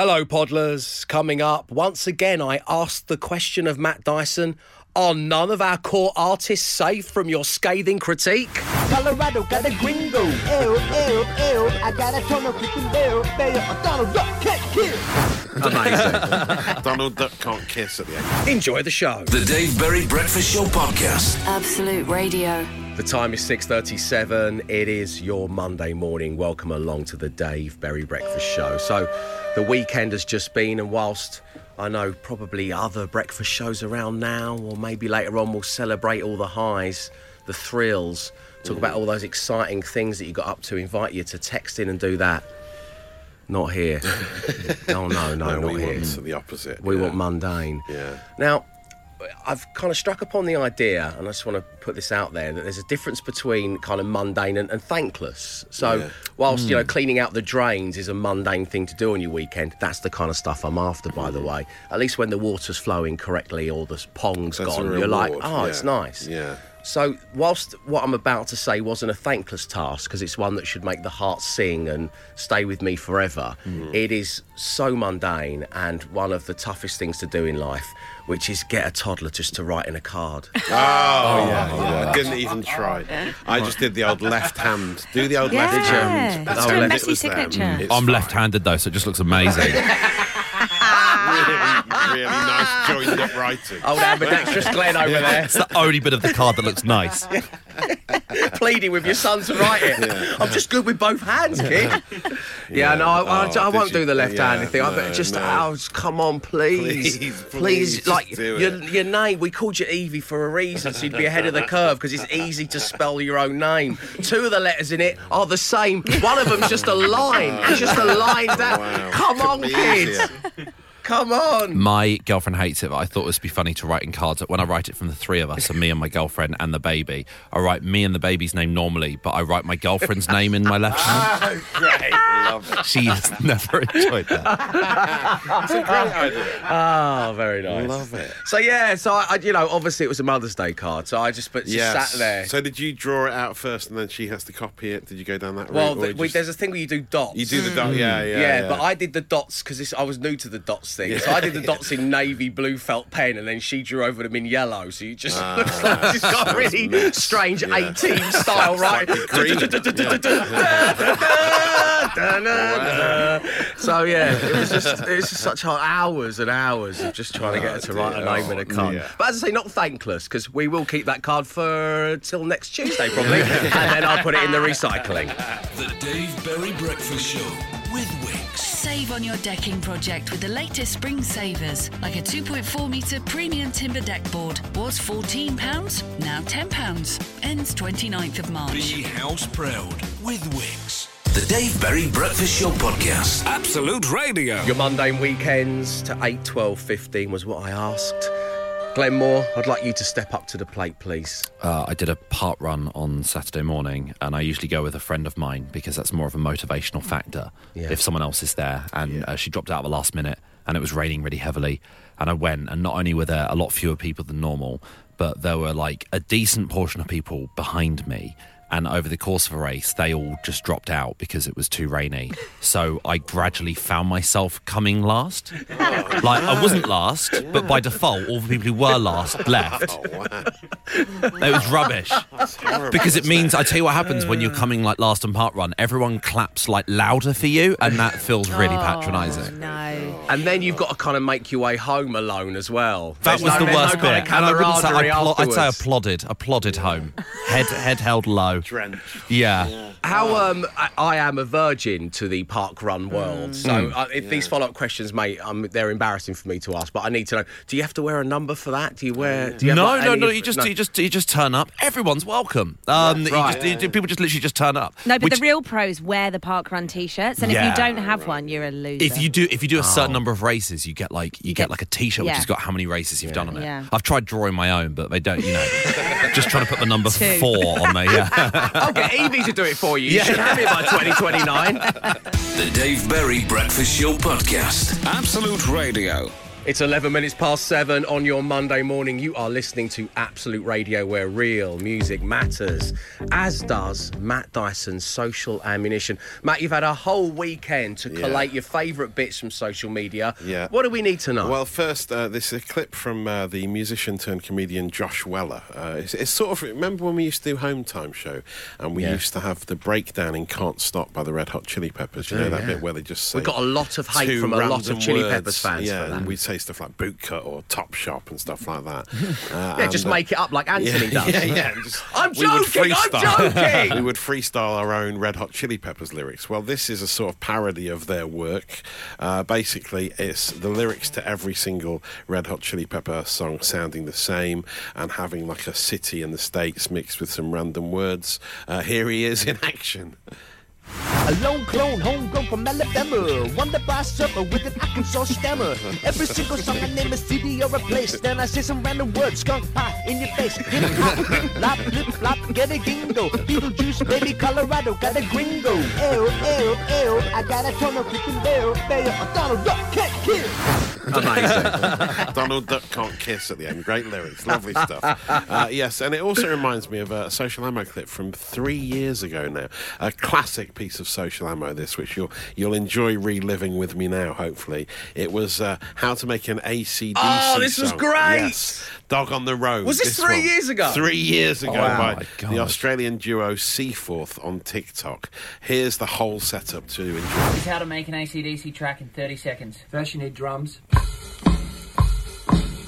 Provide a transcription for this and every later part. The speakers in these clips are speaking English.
Hello, Podlers. Coming up, once again, I asked the question of Matt Dyson Are none of our core artists safe from your scathing critique? Colorado got a gringo. Ew, ew, ew. I got a ton of freaking bill. Bail. Donald Duck can't kill. Amazing. Donald Duck can't kiss at the end. Enjoy the show. The Dave Berry Breakfast Show Podcast. Absolute Radio. The time is 6.37. It is your Monday morning. Welcome along to the Dave Berry Breakfast Show. So the weekend has just been and whilst I know probably other breakfast shows around now or maybe later on we'll celebrate all the highs, the thrills, talk about all those exciting things that you got up to, invite you to text in and do that. Not here. oh no, no, No, not we here. want the opposite. We yeah. want mundane. Yeah. Now, I've kind of struck upon the idea, and I just want to put this out there that there's a difference between kind of mundane and, and thankless. So, Yeah. whilst you know cleaning out the drains is a mundane thing to do on your weekend, that's the kind of stuff I'm after. By the way, at least when the water's flowing correctly or the pong's That's gone, you're like, oh, yeah. it's nice. Yeah. So, whilst what I'm about to say wasn't a thankless task, because it's one that should make the heart sing and stay with me forever, Mm. it is so mundane and one of the toughest things to do in life, which is get a toddler just to write in a card. Oh, oh, yeah, yeah. I didn't even try. I just did the old left hand. Do the old left Yeah. hand. That's a it messy signature. I'm left-handed though, so it just looks amazing. Really, really nice joined up writing. Oh, old ambidextrous Glenn over there, it's the only bit of the card that looks nice. pleading with your son to write it. I'm just good with both hands, kid. yeah, no, I, I, Oh, I won't did do the left-handed yeah, thing. I no, bet just, no. oh, come on, please, Please, please, like your, your name. We called you Evie for a reason, so you'd be ahead of the curve because it's easy to spell your own name. Two of the letters in it are the same. One of them's just a line. It's just a line down. Wow. Come on, kids. Easier. Come on. My girlfriend hates it, but I thought it would be funny to write in cards. That when I write it from the three of us, so me and my girlfriend and the baby, I write me and the baby's name normally, but I write my girlfriend's name in my left hand. Oh, great. Love it. She has never enjoyed that. It's a great idea. Oh, very nice. I love it. So yeah, so I, I, you know, obviously it was a Mother's Day card, so I just but just Yes. sat there. So did you draw it out first and then she has to copy it? Did you go down that route? well, or th- you we, just- there's a thing where you do dots. You do the dot, yeah, mm. yeah, Yeah, but I did the dots because I was new to the dots thing. So I did the dots in navy blue felt pen, and then she drew over them in yellow. So you just looks like it's got a really mess. strange Ah, Yeah. 18 style, right? so yeah, it was just it was just such hard hours and hours of just trying to get her to write a name in a Oh, card. dear. But as I say, not thankless because we will keep that card for till next Tuesday probably, and then I'll put it in the recycling. The Dave Berry Breakfast Show with Wix. Save on your decking project with the latest spring savers, like a 2.4 metre premium timber deck board. Was £14, now £10. Ends 29th of March. Be house proud with Wix. The Dave Berry Breakfast Show Podcast. Absolute Radio. Your mundane weekends to 8, 12, 15 was what I asked. Glenn Moore, I'd like you to step up to the plate, please. Uh, I did a park run on Saturday morning, and I usually go with a friend of mine because that's more of a motivational factor. Yeah. If someone else is there, and uh, she dropped out at the last minute, and it was raining really heavily, and I went, and not only were there a lot fewer people than normal, but there were like a decent portion of people behind me. And over the course of a race, they all just dropped out because it was too rainy. So I gradually found myself coming last. Like I wasn't last, but by default, all the people who were last left. Oh, wow. It was rubbish. Because it means I tell you what happens when you're coming like last on park run. Everyone claps like louder for you, and that feels really oh, patronising. No. And then you've got to kind of make your way home alone as well. That There's was no- the worst no kind bit. of And I wouldn't say I camaraderie plo- I'd say I afterwards. plodded. I plodded home, head head held low. Drenched. Yeah. How um, I, I am a virgin to the park run world. So Mm. uh, if these follow up questions, mate, um, they're embarrassing for me to ask. But I need to know: Do you have to wear a number for that? Do you wear? Do you have, No, like, no, any no. You just, you just, you just turn up. Everyone's welcome. Um, you Right. just, you- people just literally just turn up. No, but Which- the real pros wear the park run t-shirts, and Yeah. if you don't have one, you're a loser. If you do, if you do a Oh. certain number of races, you get like you, get, get- like a T-shirt which has got how many races you've done on it. Yeah. I've tried drawing my own, but they don't. You know, just trying to put the number Two. four on there. Yeah. I'll get Evie to do it for you. You should have it by 2029. The Dave Berry Breakfast Show Podcast. Absolute Radio. It's 11 minutes past seven on your Monday morning. You are listening to Absolute Radio, where real music matters, as does Matt Dyson's social ammunition. Matt, you've had a whole weekend to Yeah. collate your favourite bits from social media. Yeah. What do we need to know? Well, first, uh, this is a clip from uh, the musician turned comedian Josh Weller. Uh, it's, it's sort of remember when we used to do Home Time show, and we Yeah. used to have the breakdown in "Can't Stop" by the Red Hot Chili Peppers. You know that yeah. bit where they just say We got a lot of hate from a lot of Chili words. Peppers fans Yeah, for that. And stuff like Bootcut or top shop and stuff like that. Uh, yeah, just and, uh, make it up like Anthony yeah, does. Yeah, yeah. just- I'm joking, I'm freestyle- joking. we would freestyle our own Red Hot Chili Peppers lyrics. Well, this is a sort of parody of their work. Uh, basically, it's the lyrics to every single Red Hot Chili Pepper song sounding the same and having like a city in the States mixed with some random words. Uh, here he is in action. A lone clone, homegrown from Alabama. Wonder by summer with an Arkansas stammer. Every single song I name a city or a place. Then I say some random words, skunk pie in your face. Hip hop, flip flop, flip flop, get a dingo. Beetlejuice, baby, Colorado, got a gringo. Ew, ew, ew, I got a ton of freaking bear, a Donald Duck can't kill. Amazing. Donald Duck can't kiss at the end. Great lyrics, lovely stuff. Uh, yes, and it also reminds me of a social ammo clip from three years ago now. A classic piece of social ammo. This, which you'll you'll enjoy reliving with me now. Hopefully, it was uh, how to make an ACDC. Oh, this was great! Yes. Dog on the road. Was this three one. years ago? Three years ago wow. by My the Australian duo Seaforth on TikTok. Here's the whole setup to enjoy. is how to make an ACDC track in 30 seconds. First, you need drums.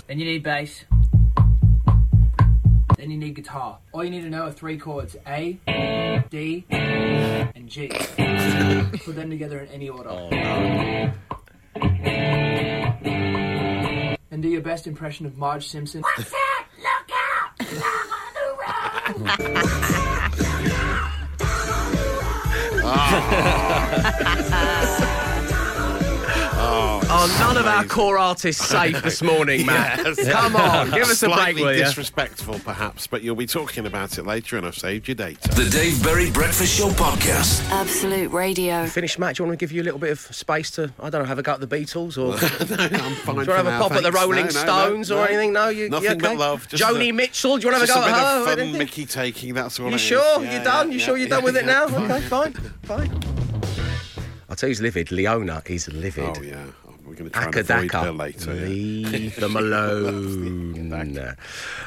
Then you need bass. Then you need guitar. All you need to know are three chords A, D, and G. Put them together in any order. Oh, and do your best impression of Marge Simpson. What's that? Look out! Dog on the Oh, none of our core artists safe this morning, Matt. Yes. Come on, give us a break, Slightly will you? disrespectful, perhaps, but you'll be talking about it later, and I've saved your data. The Dave Berry Breakfast Show Podcast. Absolute Radio. Finish, Matt. Do you want to give you a little bit of space to, I don't know, have a go at the Beatles or no, no, I'm fine. Do you want to have a now, pop at the. Rolling No, no, Stones no, or no. anything? No, you, Nothing you okay? but love. Just Joni a- Mitchell. Do you want to Just have a a go bit at her? of fun anything? Mickey taking. That's all. You it is. sure? Yeah, you done? yeah, you yeah, sure you're yeah, done with it yeah, now? yeah. Okay, fine, fine. I'll tell you who's livid. Leona is livid. Oh yeah, we're going to try and avoid her later. yeah. Leave them alone.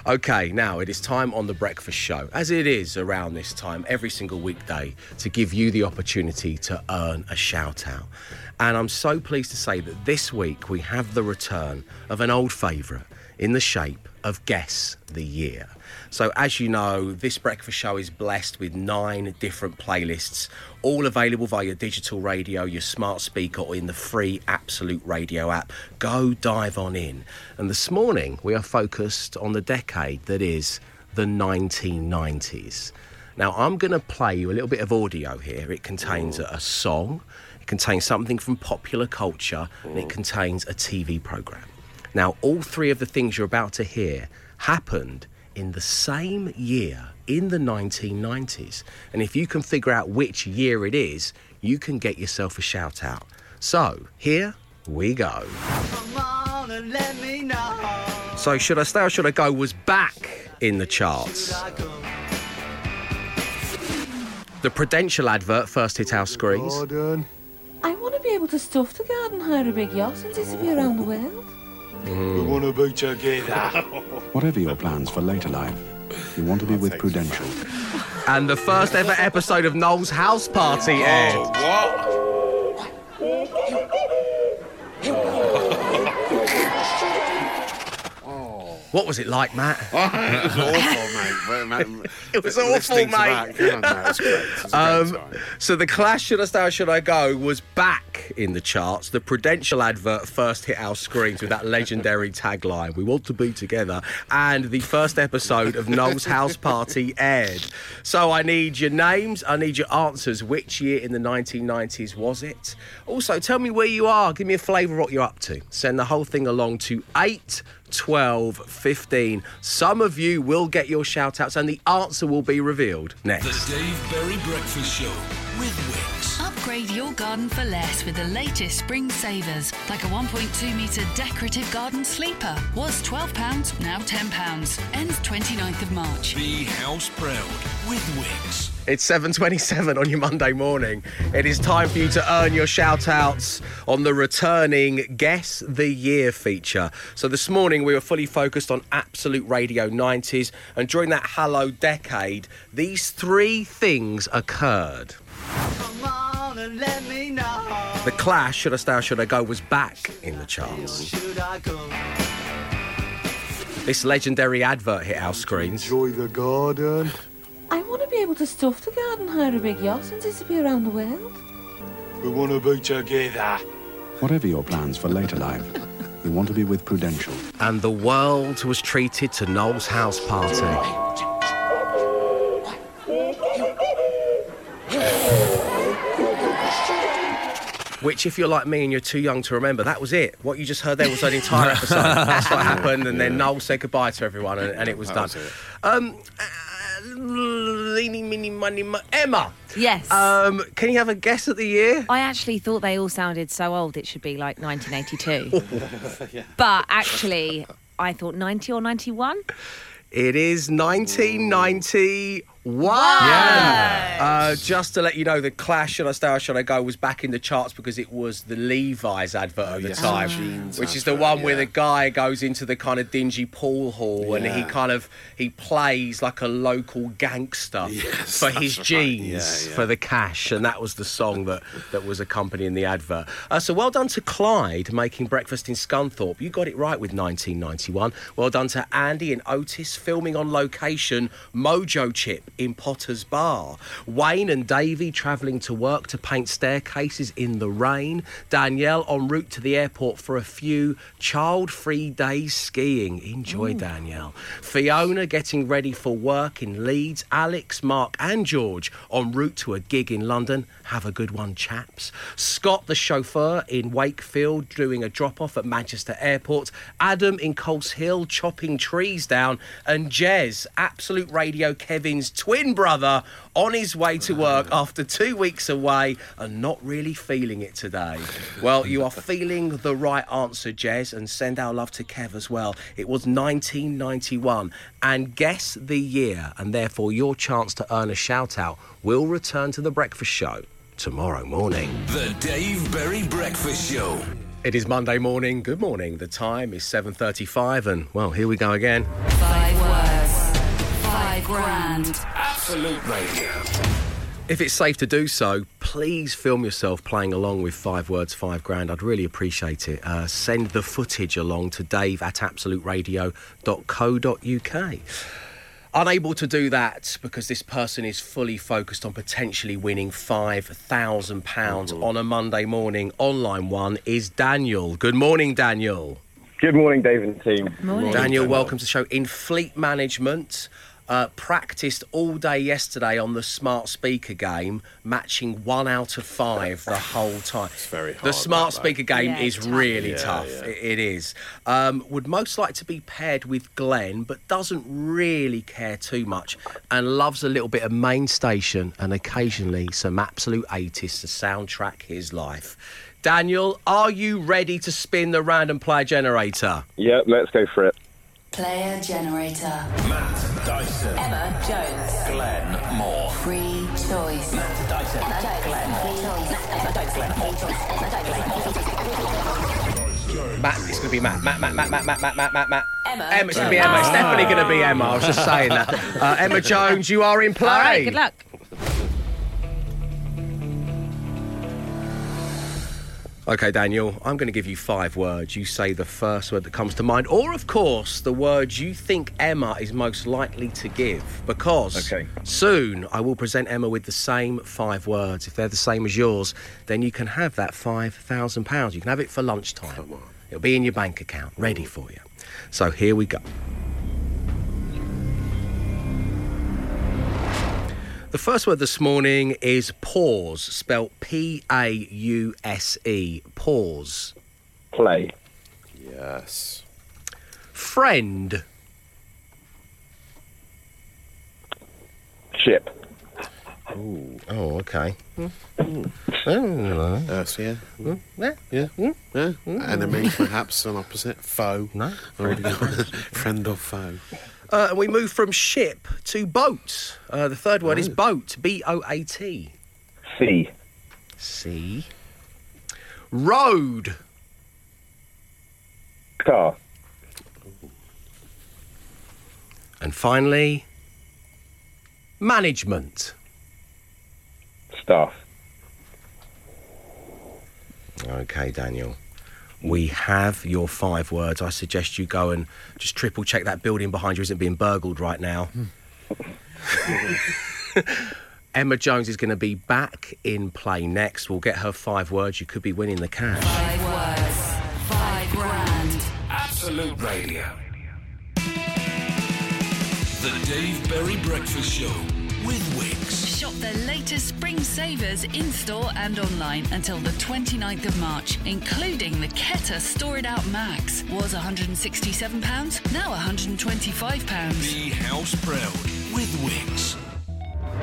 okay, now it is time on the breakfast show, as it is around this time every single weekday, to give you the opportunity to earn a shout out. And I'm so pleased to say that this week we have the return of an old favourite in the shape of Guess the Year. So, as you know, this breakfast show is blessed with nine different playlists, all available via your digital radio, your smart speaker, or in the free Absolute Radio app. Go dive on in. And this morning, we are focused on the decade that is the 1990s. Now, I'm going to play you a little bit of audio here. It contains a, a song, it contains something from popular culture, and it contains a TV programme. Now, all three of the things you're about to hear happened in the same year in the 1990s. And if you can figure out which year it is, you can get yourself a shout out. So, here we go. So, Should I Stay or Should I Go was back in the charts. The Prudential advert first hit our screens. I want to be able to stuff the garden, hire a big yacht, and disappear around the world. Whatever your plans for later life, you want to be with Prudential. And the first ever episode of Noel's House Party oh, aired. What was it like, Matt? it was awful, mate. It was awful, mate. that, God, no, it's great. It's Um, so the Clash Should I Stay or Should I Go was back in the charts. The Prudential advert first hit our screens with that legendary tagline, We want to be together. And the first episode of Noel's House Party aired. So I need your names, I need your answers. Which year in the 1990s was it? Also, tell me where you are. Give me a flavour of what you're up to. Send the whole thing along to 8 12 15. Some of you will get your shout outs and the answer will be revealed next. The Dave Berry Breakfast Show with Wix. Upgrade your garden for less with the latest spring savers, like a 1.2 metre decorative garden sleeper. Was £12, now £10. Ends 29th of March. Be house proud with Wix. It's 7.27 on your Monday morning. It is time for you to earn your shout-outs on the returning Guess the Year feature. So this morning we were fully focused on Absolute Radio 90s and during that Hello decade, these three things occurred. The Clash, Should I Stay or Should I Go, was back in the charts. This legendary advert hit our screens. Enjoy the garden. I want to be able to stuff the garden, hire a big yacht, and disappear around the world. We want to be together. Whatever your plans for later life, you want to be with Prudential. And the world was treated to Noel's house party. Which, if you're like me and you're too young to remember, that was it. What you just heard there was an entire episode. That's what happened, and then Noel said goodbye to everyone, and, and it was That done. was it. Um, uh, leany, mini, money, Emma. Yes. Um, can you have a guess at the year? I actually thought they all sounded so old it should be like 1982. But actually, I thought 90 or 91. It is 1991. Yeah. Uh, just to let you know, the Clash, Should I Stay or Should I Go, was back in the charts because it was the Levi's advert at the yes, time, jeans which is the one where the guy goes into the kind of dingy pool hall and he kind of he plays like a local gangster Yes, for his right. jeans Yeah, yeah. for the cash, and that was the song that that was accompanying the advert. Uh, so well done to Clyde making breakfast in Scunthorpe. You got it right with 1991. Well done to Andy and Otis filming on location Mojo Chip in Potter's Bar. Wayne and Davey travelling to work to paint staircases in the rain. Danielle en route to the airport for a few child-free days skiing. Enjoy, mm. Danielle. Fiona getting ready for work in Leeds. Alex, Mark, and George en route to a gig in London. Have a good one, chaps. Scott, the chauffeur in Wakefield, doing a drop off at Manchester Airport. Adam in Coleshill, chopping trees down. And Jez, Absolute Radio Kevin's twin brother, on his way to work after two weeks away and not really feeling it today. Well, you are feeling the right answer, Jez, and send our love to Kev as well. It was 1991. And guess the year, and therefore your chance to earn a shout out will return to the breakfast show tomorrow morning. The Dave Berry Breakfast Show. It is Monday morning. Good morning. The time is 7:35 and well, here we go again. Five grand. Absolute Radio. If it's safe to do so, please film yourself playing along with Five Words, Five Grand. I'd really appreciate it. Uh, send the footage along to dave at absoluteradio.co.uk. Unable to do that because this person is fully focused on potentially winning £5,000 pounds on a Monday morning. Online one is Daniel. Good morning, Daniel. Good morning, Dave and team. Morning. Daniel, welcome to the show. In fleet management, uh, practiced all day yesterday on the smart speaker game, matching one out of five the whole time. It's very hard. The smart that, though. speaker game Yeah, is tough. really Yeah, tough. yeah. It- it is. Um, would most like to be paired with Glenn, but doesn't really care too much, and loves a little bit of main station and occasionally some absolute 80s to soundtrack his life. Daniel, are you ready to spin the random player generator? Yep, let's go for it. Player generator. Matt Dyson. Emma Jones. Glenn Moore. Free choice. Matt Dyson. Emma Matt, it's going to be Matt. Matt, Matt, Matt, Matt, Matt, Matt, Matt, Matt, Matt. Emma. Emma, it's going to be Emma. It's definitely going to be Emma. I was just saying that. Uh, Emma Jones, you are in play. All right, good luck. Okay, Daniel, I'm going to give you five words. You say the first word that comes to mind, or, of course, the word you think Emma is most likely to give. Because Okay. soon I will present Emma with the same five words. If they're the same as yours, then you can have that £5,000. You can have it for lunchtime. It'll be in your bank account, ready for you. So here we go. The first word this morning is pause, spelt P A U S E. Pause. Play. Yes. Friend. Ship. Ooh. Oh, okay. Uh, so yeah. Mm, yeah. Yeah. Yeah. Enemy, perhaps, an opposite. Foe. No. Friend or foe. Uh, and we move from ship to boat. Uh, the third word is boat. B O A T. C. C. Road. Car. And finally, management. Staff. Okay, Daniel. We have your five words. I suggest you go and just triple check that building behind you isn't being burgled right now. Hmm. Emma Jones is going to be back in play next. We'll get her five words. You could be winning the cash. Five words, five grand. Absolute Radio. The Dave Berry Breakfast Show with Wix. Shop their latest spring savers in store and online until the 29th of March, including the Keter Store It Out Max. Was £167, now £125. Be house proud with Wix.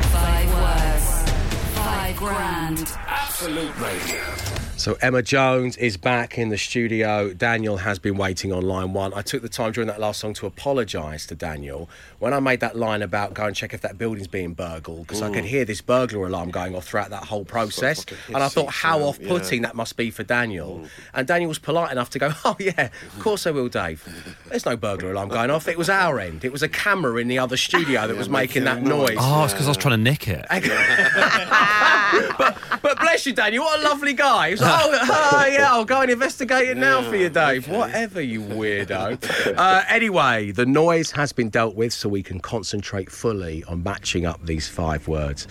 Five words, five grand. Absolute Radio. So Emma Jones is back in the studio. Daniel has been waiting on line one. I took the time during that last song to apologise to Daniel when I made that line about go and check if that building's being burgled because I could hear this burglar alarm going off throughout that whole process, like and I thought how off-putting yeah. that must be for Daniel. And Daniel was polite enough to go, "Oh yeah, of course I will, Dave. There's no burglar alarm going off. It was our end. It was a camera in the other studio that was making that noise." Oh, it's because I was trying to nick it. but, but bless you, Daniel. What a lovely guy. He was like, oh, oh, yeah, I'll go and investigate it now for you, Dave. Whatever, you weirdo. Uh, anyway, the noise has been dealt with, so we can concentrate fully on matching up these five words.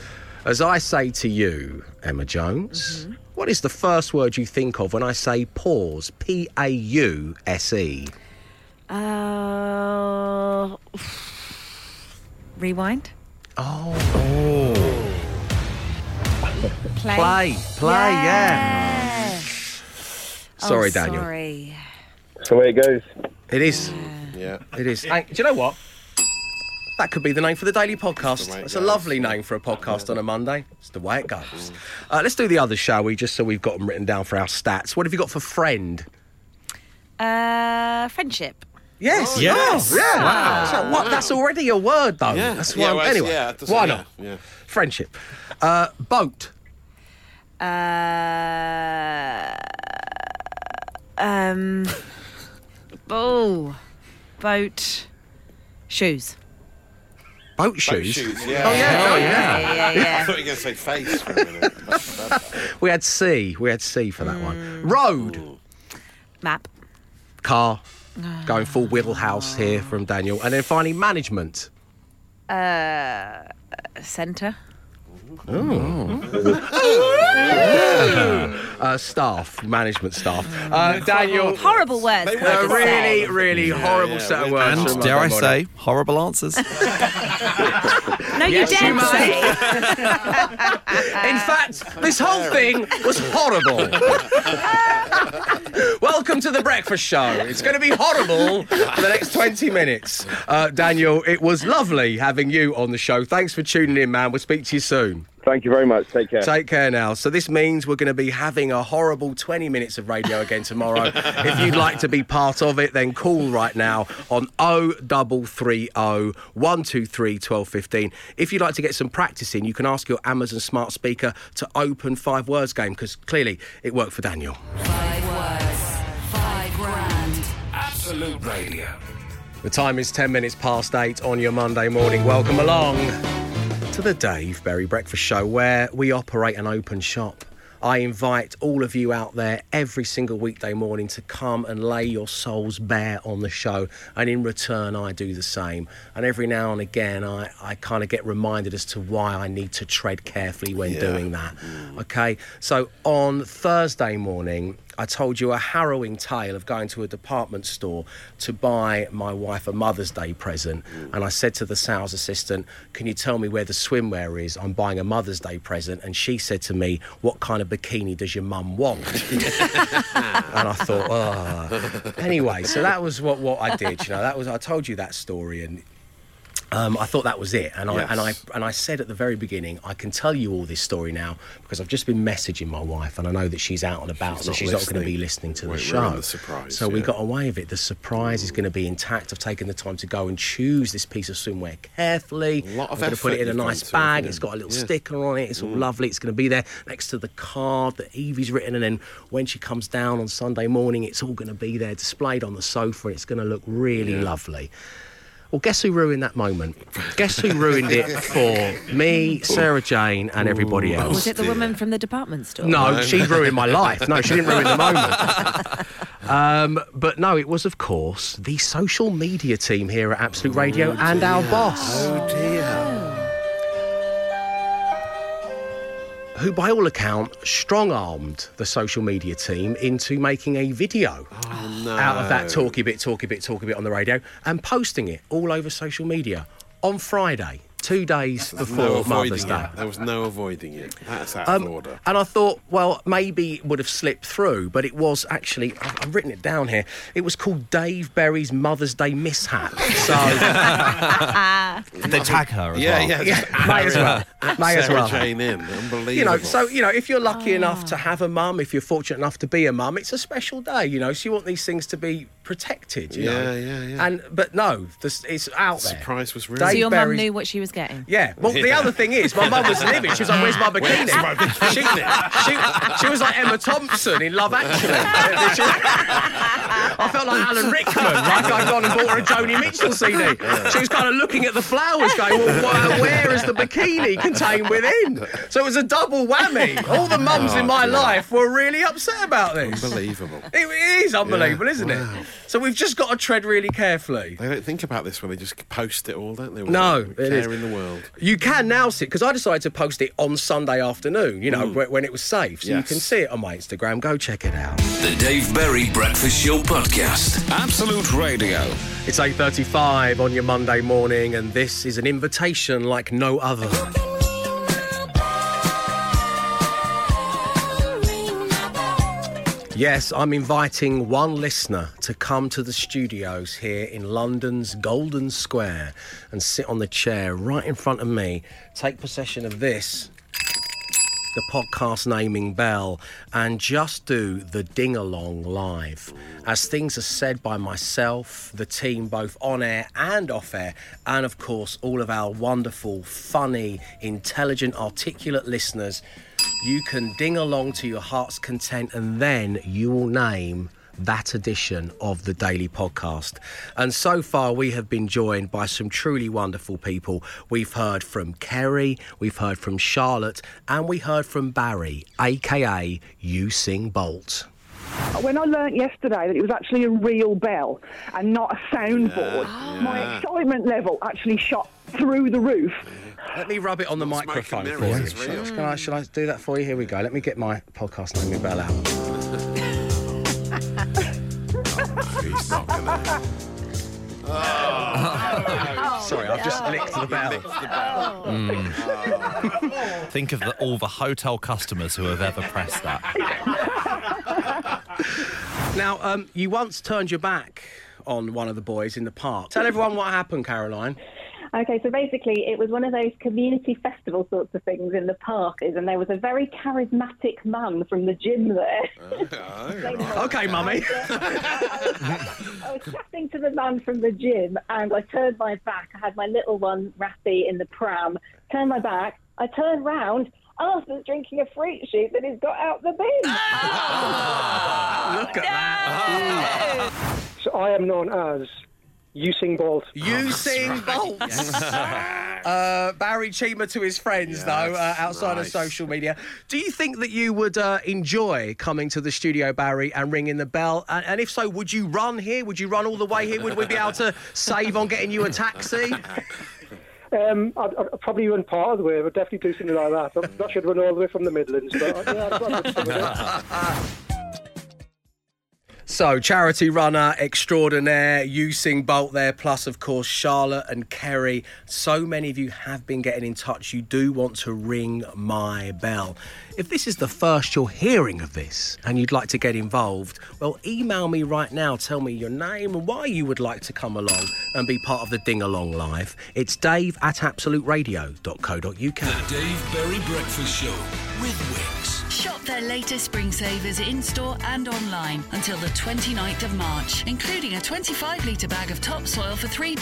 As I say to you, Emma Jones, what is the first word you think of when I say pause? P A U S E. Uh, rewind. Oh. oh. Play. Play, play, yeah. Yeah. Sorry, oh, Daniel. Sorry. So way it goes. It is. Yeah. It is. And do you know what? That could be the name for the daily podcast. the It's a lovely name for a podcast on a Monday. It's the way it goes. Uh, let's do the others, shall we? Just so we've got them written down for our stats. What have you got for friend? Uh, friendship. Yes. Yes. Oh, yeah. Wow. So what? That's already a word, though. Yeah. That's Yeah, why. well, anyway, yeah, it doesn't- why yeah, not? yeah. Friendship. Uh, boat. Uh, um, oh, boat, shoes. Boat Boat shoes. shoes, yeah. Oh yeah. Oh yeah. Yeah, yeah, I thought you were going to say face for a minute. We had C. We had C for that Mm. one. Road. Map. Car. Going full wheelhouse here from Daniel, and then finally management. Uh, center. Uh, staff, management staff. Uh, Daniel, Horrible words. Maybe can I a just really, really horrible yeah, set of with- words. And dare I say, horrible answers. No, you Yes, you dare may. say. In fact, this whole thing was horrible. Welcome to the breakfast show. It's going to be horrible for the next 20 minutes. Uh, Daniel, it was lovely having you on the show. Thanks for tuning in, man. We'll speak to you soon. Thank you very much. Take care. Take care now. So this means we're going to be having a horrible 20 minutes of radio again tomorrow. if you'd like to be part of it, then call right now on 0330 123 1215. If you'd like to get some practice in, you can ask your Amazon smart speaker to open five words game because clearly it worked for Daniel. Five words, five grand. Absolute Radio. The time is 10 minutes past 8 on your Monday morning. Welcome along to the Dave Berry Breakfast Show, where we operate an open shop. I invite all of you out there every single weekday morning to come and lay your souls bare on the show. And in return, I do the same. And every now and again, I, I kind of get reminded as to why I need to tread carefully when Yeah. doing that. Mm. Okay, so on Thursday morning, I told you a harrowing tale of going to a department store to buy my wife a Mother's Day present. Mm. And I said to the sales assistant, Can you tell me where the swimwear is? I'm buying a Mother's Day present. And she said to me, What kind of bikini does your mum want? and I thought, oh. Anyway, so that was what, what I did. You know, that was, I told you that story. And Um, I thought that was it, and I and I and I said at the very beginning, I can tell you all this story now because I've just been messaging my wife, and I know that she's out and about, She's so she's not going to be listening to the Won't show. the surprise, so we got away with it. The surprise is going to be intact. I've taken the time to go and choose this piece of swimwear carefully. lot of I'm going to put it in a nice bag. It's got a little Yeah. sticker on it. It's all lovely. It's going to be there next to the card that Evie's written, and then when she comes down on Sunday morning, it's all going to be there displayed on the sofa. It's going to look really lovely. Well, guess who ruined that moment? Guess who ruined it for me, Sarah Jane, and everybody else? Was it the woman from the department store? No, she ruined my life. No, she didn't ruin the moment. Um, but no, it was, of course, the social media team here at Absolute Radio and our boss. Oh dear. Who, by all account, strong armed the social media team into making a video Oh, no. out of that talky bit, talky bit, talky bit on the radio and posting it all over social media on Friday, two days There's before no Mother's Day. it. There was no avoiding it. That's out Um, of order. And I thought, well, maybe it would have slipped through, but it was actually, I've I've written it down here, it was called Dave Berry's Mother's Day mishap. So, they tag her as Yeah, well? yeah. yeah, may as well. May as well. Jane in. Unbelievable. You know, so you know, if you're lucky enough to have a mum, if you're fortunate enough to be a mum, it's a special day. You know, so you want these things to be protected. You know? Yeah, yeah, yeah. And but no, this, it's out there. surprise was Dave real. So your mum knew what she was getting. Yeah. Well, the other thing is, my mum was livid. She was like, "Where's my bikini?" Where's my bikini? She, she, she was like Emma Thompson in Love Actually. I felt like Alan Rickman, like I'd gone and bought her a Joni Mitchell CD. She was kind of looking at the flowers, going, "Well, wh- where is the bikini contained within?" So it was a double whammy. All the mums in my oh, life were really upset about this. Unbelievable. It, it is unbelievable, Yeah, isn't wow. it? So we've just got to tread really carefully. They don't think about this when they just post it all, don't they? No, Without it care is. in the world. You can now see because I decided to post it on Sunday afternoon. You know mm. wh- when it was safe, so you can see it on my Instagram. Go check it out. The Dave Berry Breakfast Show Podcast. Absolute Radio. It's eight thirty-five on your Monday morning, and this is an invitation like no other. Yes, I'm inviting one listener to come to the studios here in London's Golden Square and sit on the chair right in front of me, take possession of this, the podcast naming bell, and just do the ding along live. As things are said by myself, the team, both on air and off air, and of course, all of our wonderful, funny, intelligent, articulate listeners, you can ding along to your heart's content and then you will name that edition of the Daily Podcast. And so far, we have been joined by some truly wonderful people. We've heard from Kerry, we've heard from Charlotte, and we heard from Barry, aka Usain Bolt. When I learnt yesterday that it was actually a real bell and not a soundboard, my Yeah. excitement level actually shot through the roof. Let me rub it on the microphone for you. it's. Shall I, shall I do that for you? Here we go. Let me get my podcast naming bell out. He's not gonna. Sorry, I've just licked the bell. Mm. Think of the, all the hotel customers who have ever pressed that. Now, um, you once turned your back on one of the boys in the park. Tell everyone what happened, Caroline. Okay, so basically, it was one of those community festival sorts of things in the park, is, and there was a very charismatic man from the gym there. Uh, oh, okay, mummy. I was chatting to the man from the gym, and I turned my back. I had my little one, Rappy, in the pram. Turned my back. I turned round. Arthur's drinking a fruit shoot that he's got out the bin. Ah! Ah! Look at that. Ah! So I am known as Usain Bolt. Using bolts. uh, Barry Chima to his friends, though, uh, outside of social media. Do you think that you would uh, enjoy coming to the studio, Barry, and ringing the bell? And, and if so, would you run here? Would you run all the way here? Would we be able to save on getting you a taxi? Um, I'd, I'd probably run part of the way, but definitely do something like that. I'm not sure I'd run all the way from the Midlands, but uh, yeah, So, charity runner extraordinaire, Usain Bolt there, plus, of course, Charlotte and Kerry. So many of you have been getting in touch. You do want to ring my bell. If this is the first you're hearing of this and you'd like to get involved, well, email me right now. Tell me your name and why you would like to come along and be part of the Ding Along Live. It's dave at absoluteradio.co.uk. The Dave Berry Breakfast Show with. Shop their latest spring savers in store and online until the 29th of March, including a 25 litre bag of topsoil for £3,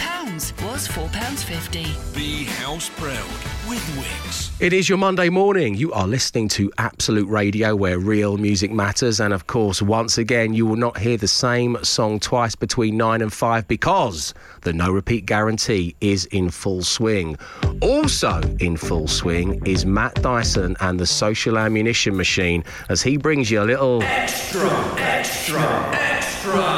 was £4.50. Be house proud with Wix. It is your Monday morning. You are listening to Absolute Radio where real music matters. And of course, once again, you will not hear the same song twice between 9 and 5 because the no repeat guarantee is in full swing. Also in full swing is Matt Dyson and the social ammunition machine as he brings you a little. Extra, extra, extra.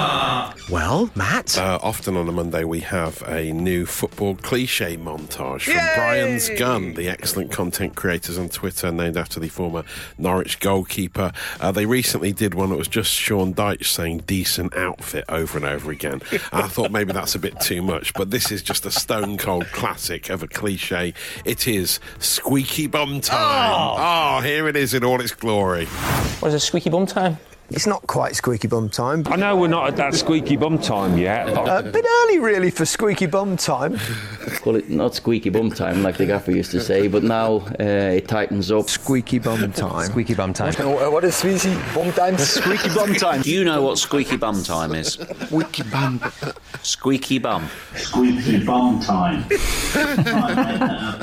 Well, Matt? Uh, often on a Monday, we have a new football cliche montage from Brian's Gun, the excellent content creators on Twitter, named after the former Norwich goalkeeper. Uh, they recently did one that was just Sean Dyche saying decent outfit over and over again. And I thought maybe that's a bit too much, but this is just a stone cold classic of a cliche. It is squeaky bum time. Oh, here it is in all its glory. What is a squeaky bum time? It's not quite squeaky bum time. I know we're not at that squeaky bum time yet. A bit early, really, for squeaky bum time. Call it not squeaky bum time, like the gaffer used to say, but now uh, it tightens up. Squeaky bum time. Squeaky bum time. what is squeaky bum time? Squeaky bum time. Do you know what squeaky bum time is? Squeaky bum. Squeaky bum. Squeaky bum time.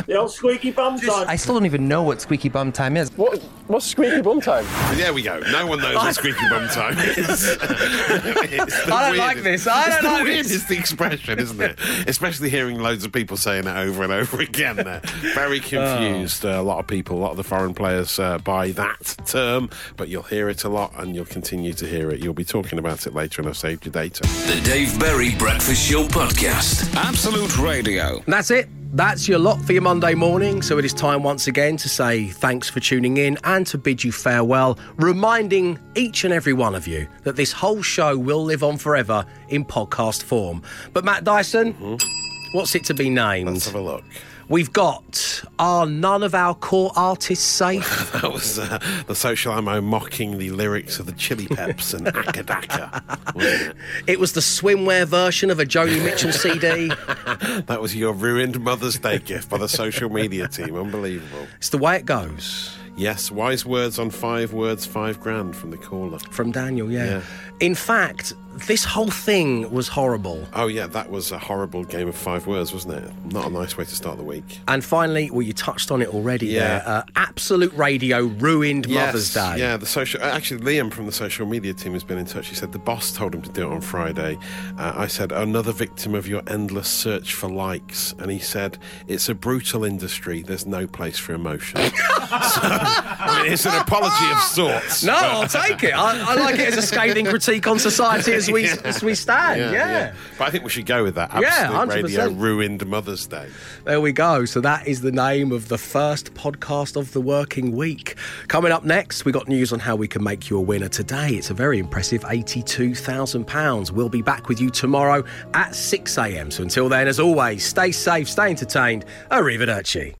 The old squeaky bum time. I still don't even know what squeaky bum time is. What, what's squeaky bum time? There we go. No one knows what squeaky bum time is. I don't like this. I it's don't the like weirdest this. expression, isn't it? Especially hearing loads of people saying it over and over again. There, very confused. Uh, a lot of people, a lot of the foreign players uh, by that term, but you'll hear it a lot, and you'll continue to hear it. You'll be talking about it later, and I've saved your data. The Dave Berry Breakfast Show podcast. Absolute Radio. That's it. That's your lot for your Monday morning. So it is time once again to say thanks for tuning in and to bid you farewell, reminding each and every one of you that this whole show will live on forever in podcast form. But Matt Dyson, mm-hmm. what's it to be named? Let's have a look. We've got Are none of our core artists safe? That was uh, the social ammo mocking the lyrics of the Chili Peps and Acca Dacca. wasn't it? it was the swimwear version of a Joni Mitchell CD. That was your ruined Mother's Day gift by the social media team. Unbelievable. It's the way it goes. Yes, wise words on five words, five grand from the caller. From Daniel, yeah. In fact, this whole thing was horrible. Oh, yeah, that was a horrible game of five words, wasn't it? Not a nice way to start the week. And finally, well, you touched on it already Yeah. there. Uh, Absolute Radio ruined Yes, Mother's Day. Yeah, the social. uh, Actually, Liam from the social media team has been in touch. He said the boss told him to do it on Friday. Uh, I said another victim of your endless search for likes, and he said it's a brutal industry. There's no place for emotion. so, I mean, it's an apology of sorts. No, but- I'll take it. I, I like it as a scathing critique on society as we as we stand. Yeah. But I think we should go with that. Yeah, Absolute Radio 100%. ruined Mother's Day. There we go. So that is the name of the first podcast of the working week. Coming up next, we got news on how we can make you a winner today. It's a very impressive £82,000. We'll be back with you tomorrow at 6 a.m. So until then, as always, stay safe, stay entertained. Arrivederci.